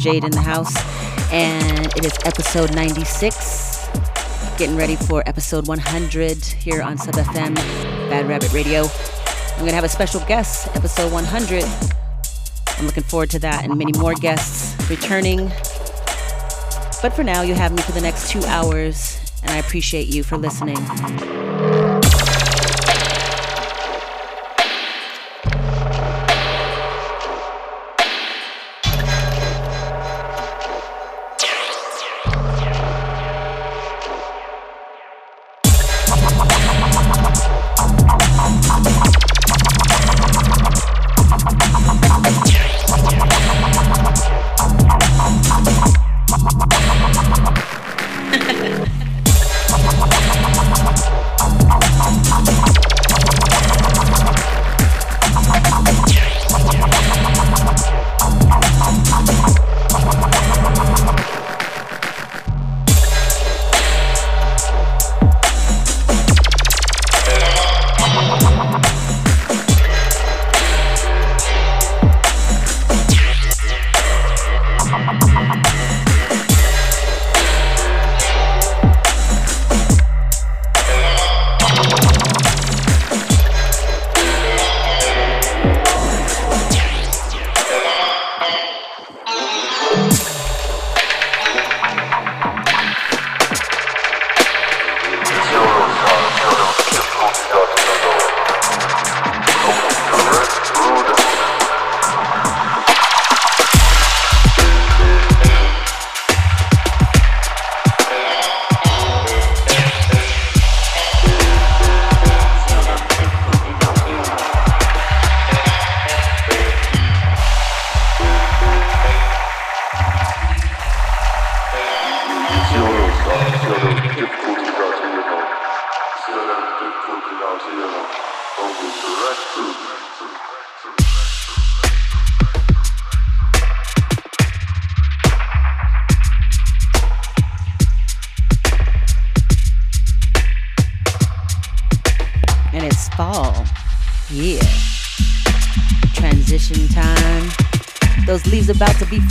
Jade in the house, and it is episode 96. Getting ready for episode 100 here on Sub FM, Bad Rabbit Radio. I'm gonna have a special guest, episode 100. I'm looking forward to that, and many more guests returning. But for now, you have me for the next two hours, and I appreciate you for listening.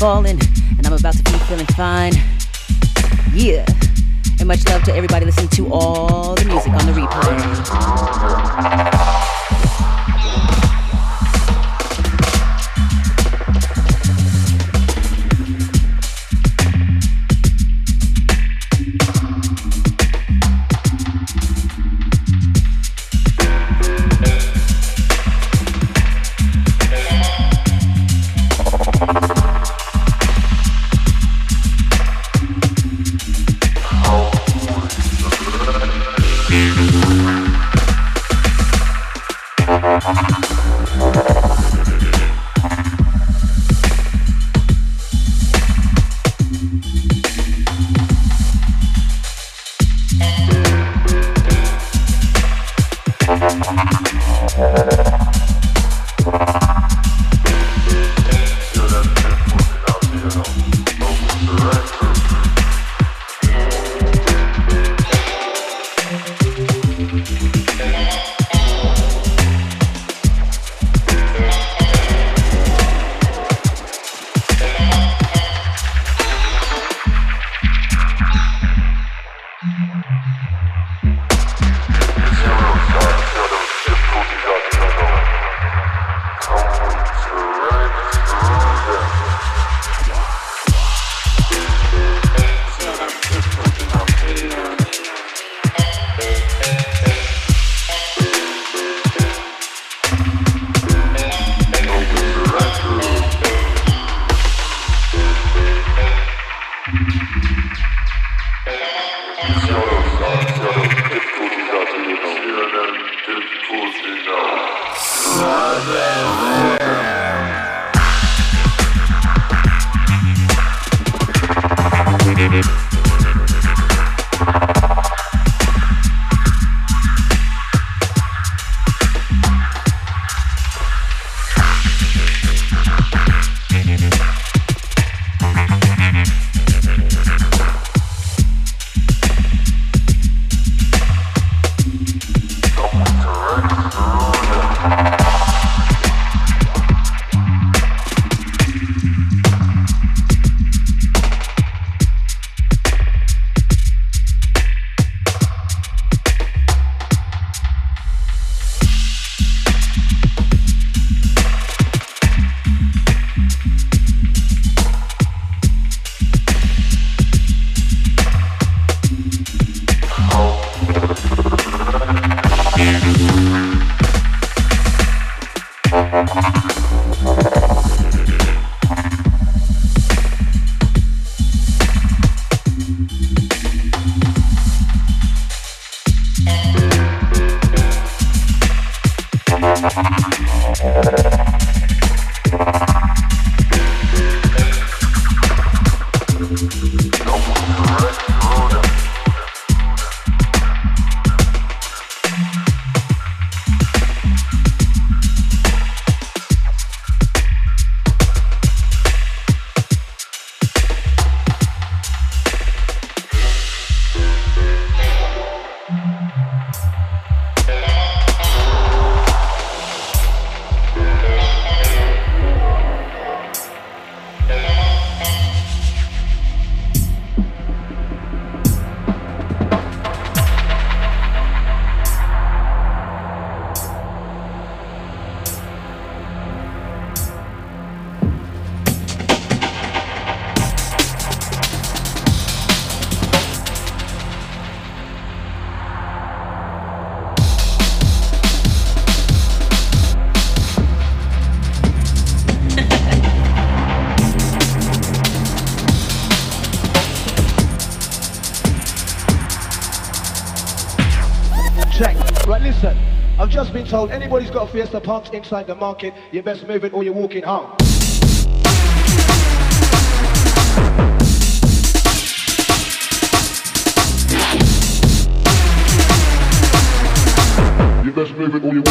Falling, and I'm about to be feeling fine. Yeah. And much love to everybody listening to all the music on the replay. told Anybody's got Fiesta pumps inside the market, you best move it or you're walking home. You best move it or you.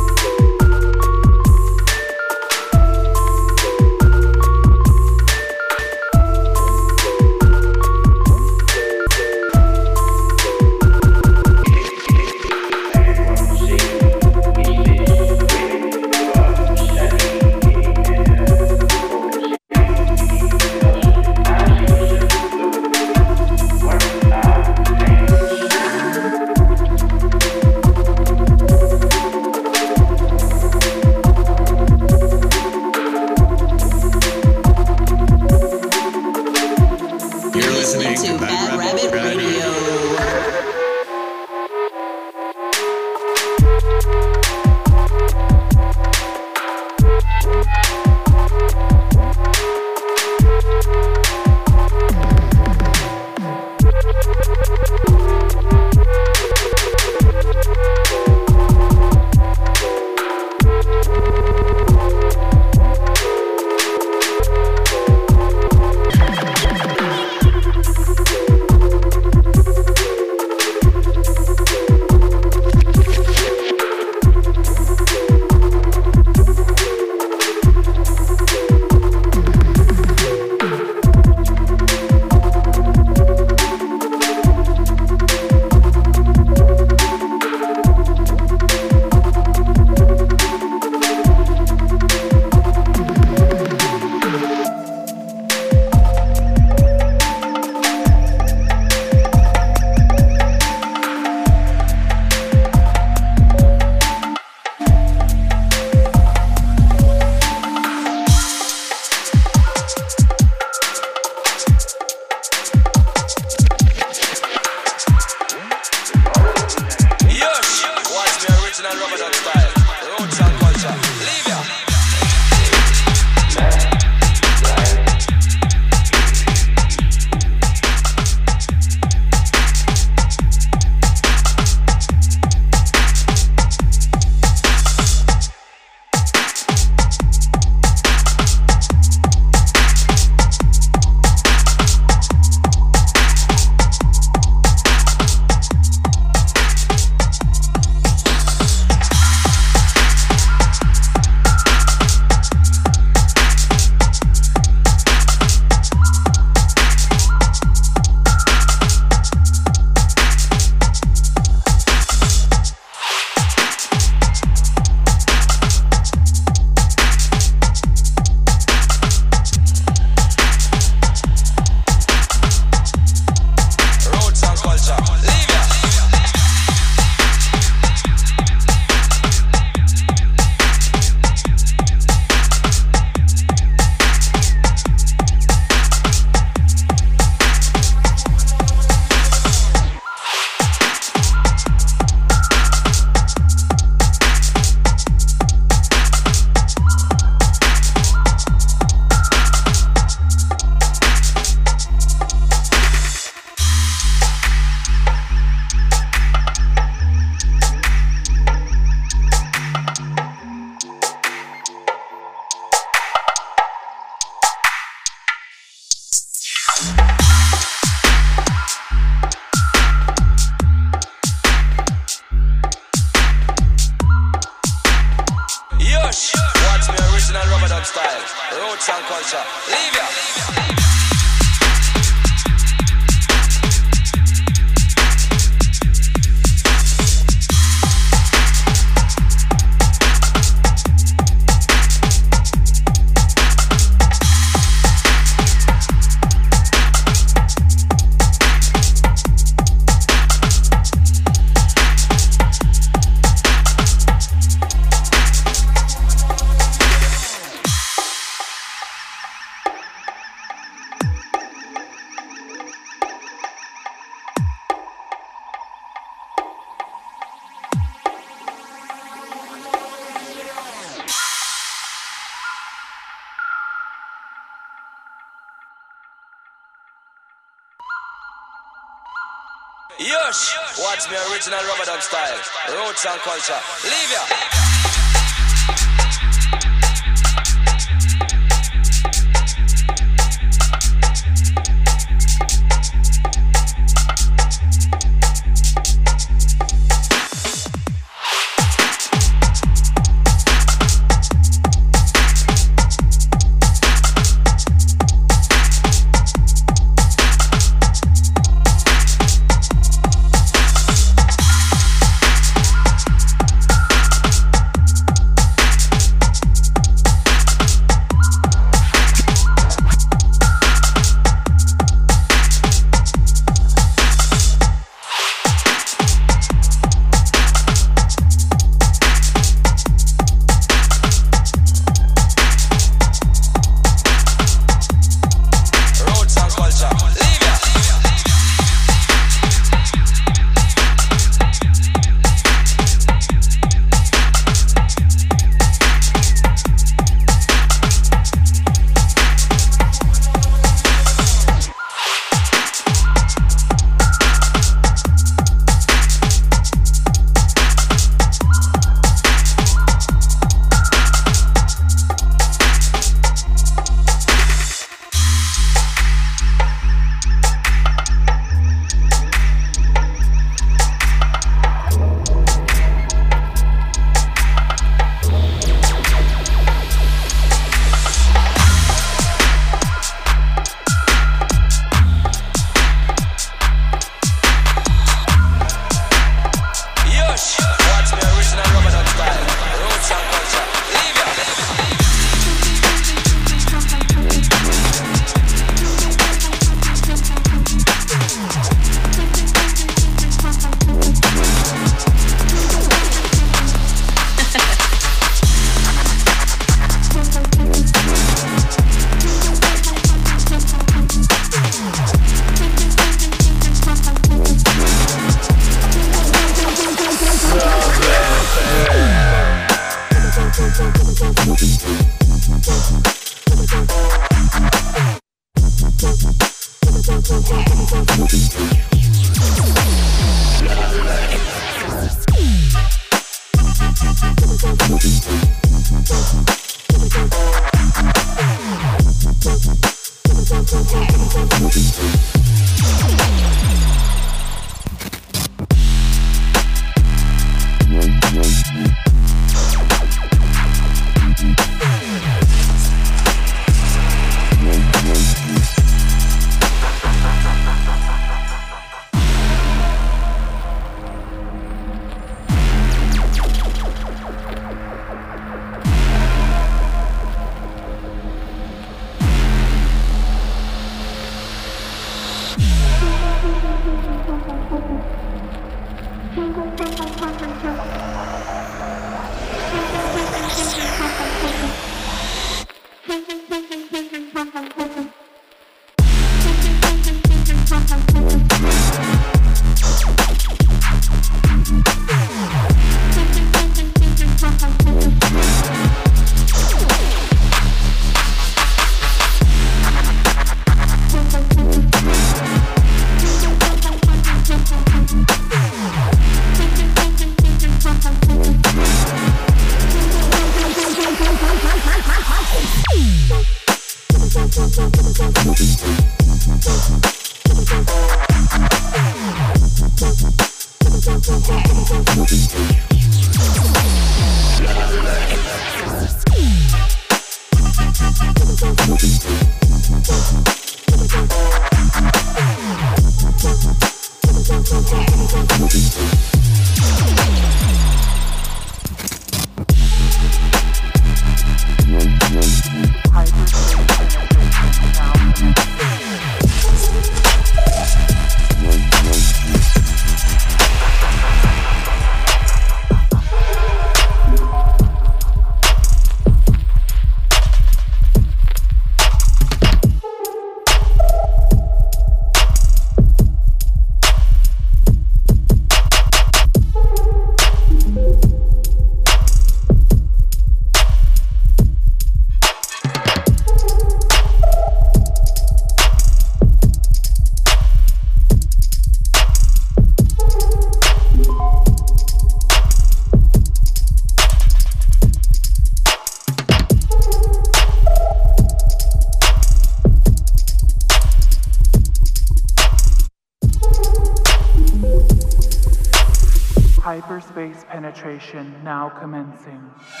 Penetration now commencing.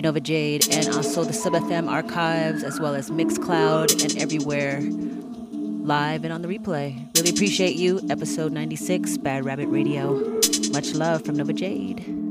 Nova Jade, and also the Sub FM archives, as well as Mixcloud and everywhere live and on the replay. Really appreciate you. Episode 96, Bad Rabbit Radio. Much love from Nova Jade.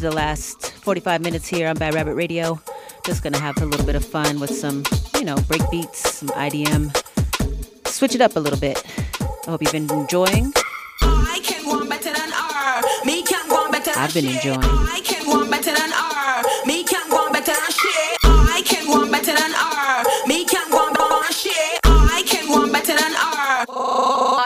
to the last 45 minutes here on Bad Rabbit Radio. Just gonna have a little bit of fun with some, you know, break beats, some IDM. Switch it up a little bit. I hope you've been enjoying. I can go better than her. Me can go better I've been enjoying. I can go better than her. Me can go better than she. I can go better than her. Me can go better than she. I can go better than her. Oh,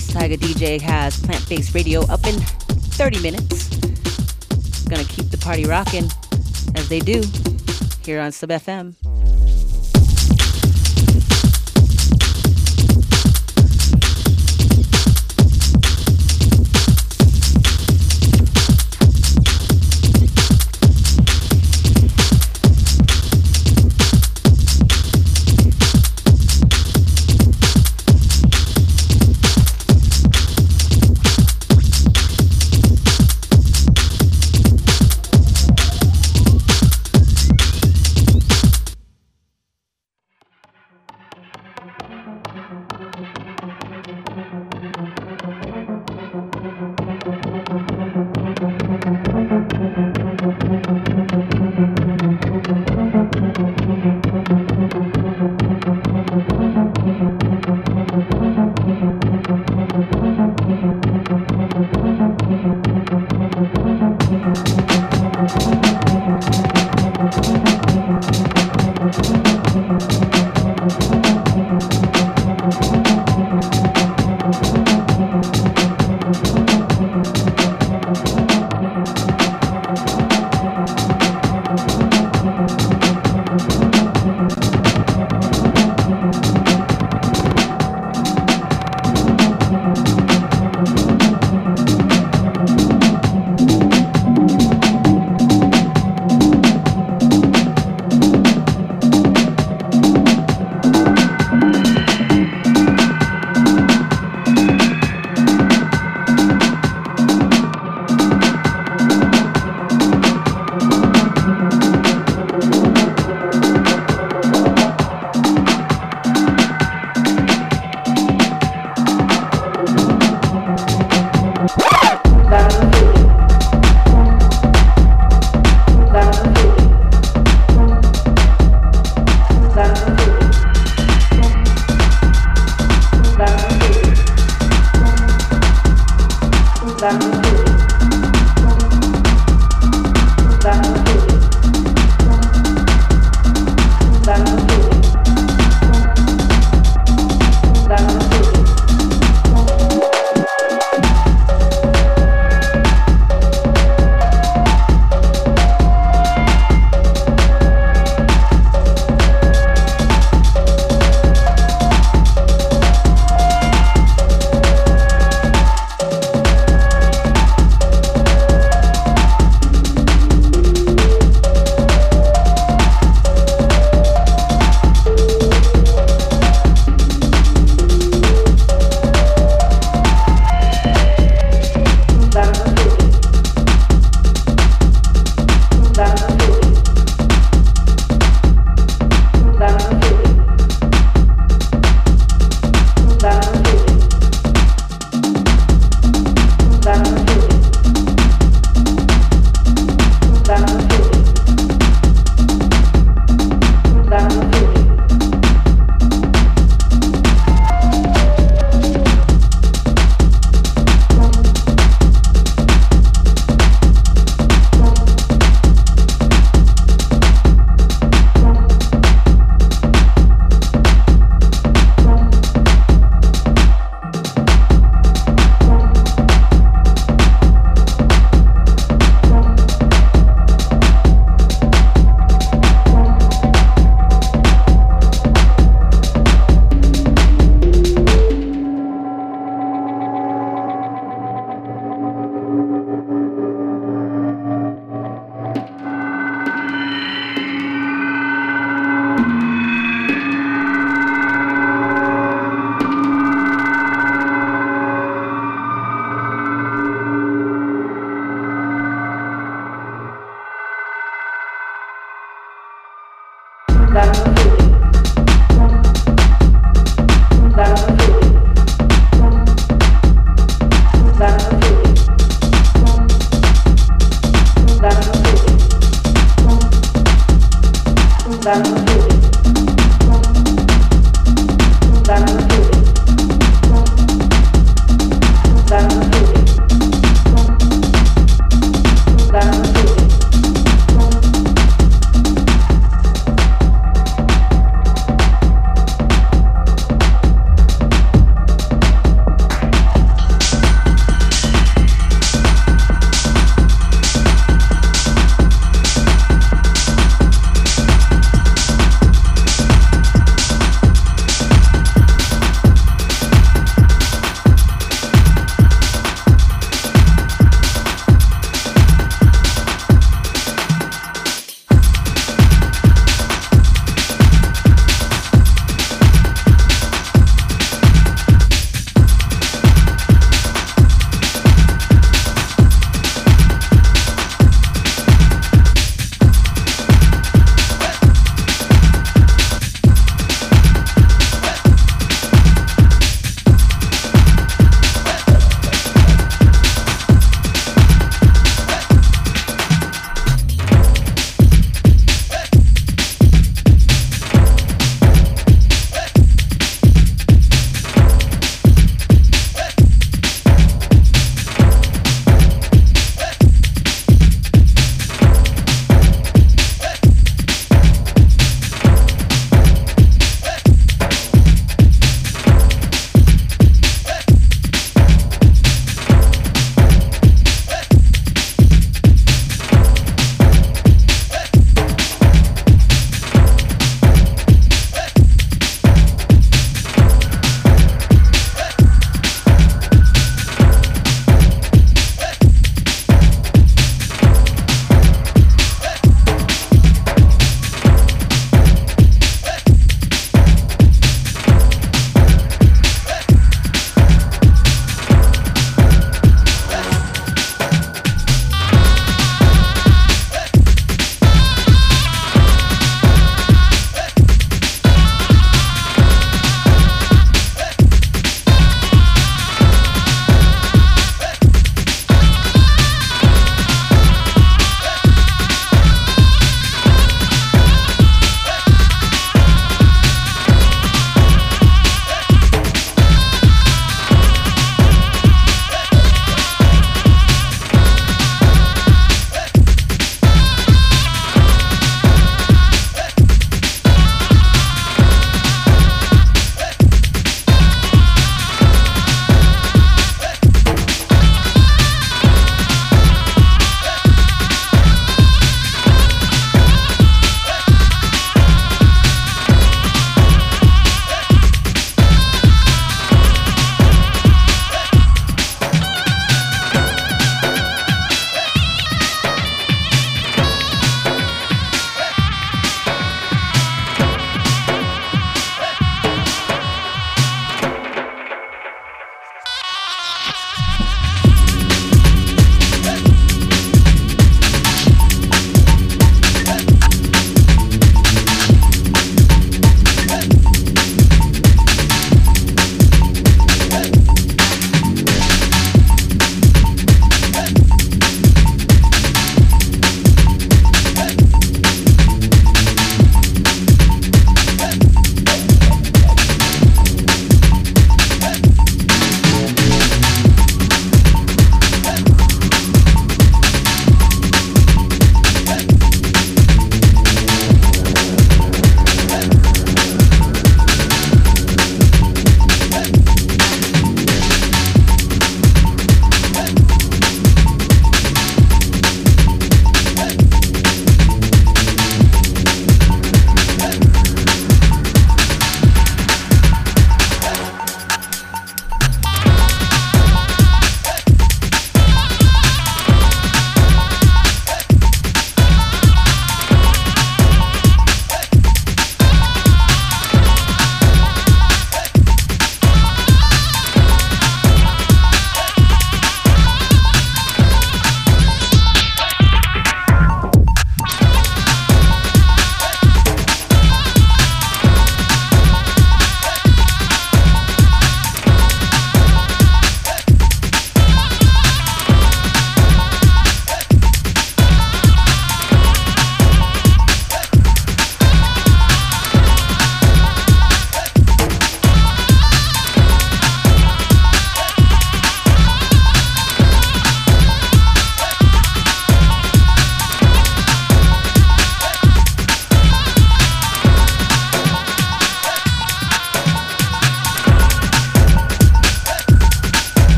Space Tiger DJ has Plant Based Radio up in 30 minutes. Gonna keep the party rocking as they do here on Sub FM.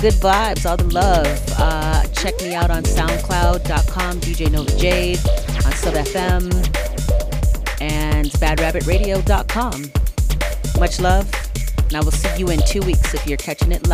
Good vibes, all the love. Uh, check me out on SoundCloud.com, DJ Nova Jade, on Sub FM, and BadRabbitRadio.com. Much love, and I will see you in two weeks if you're catching it.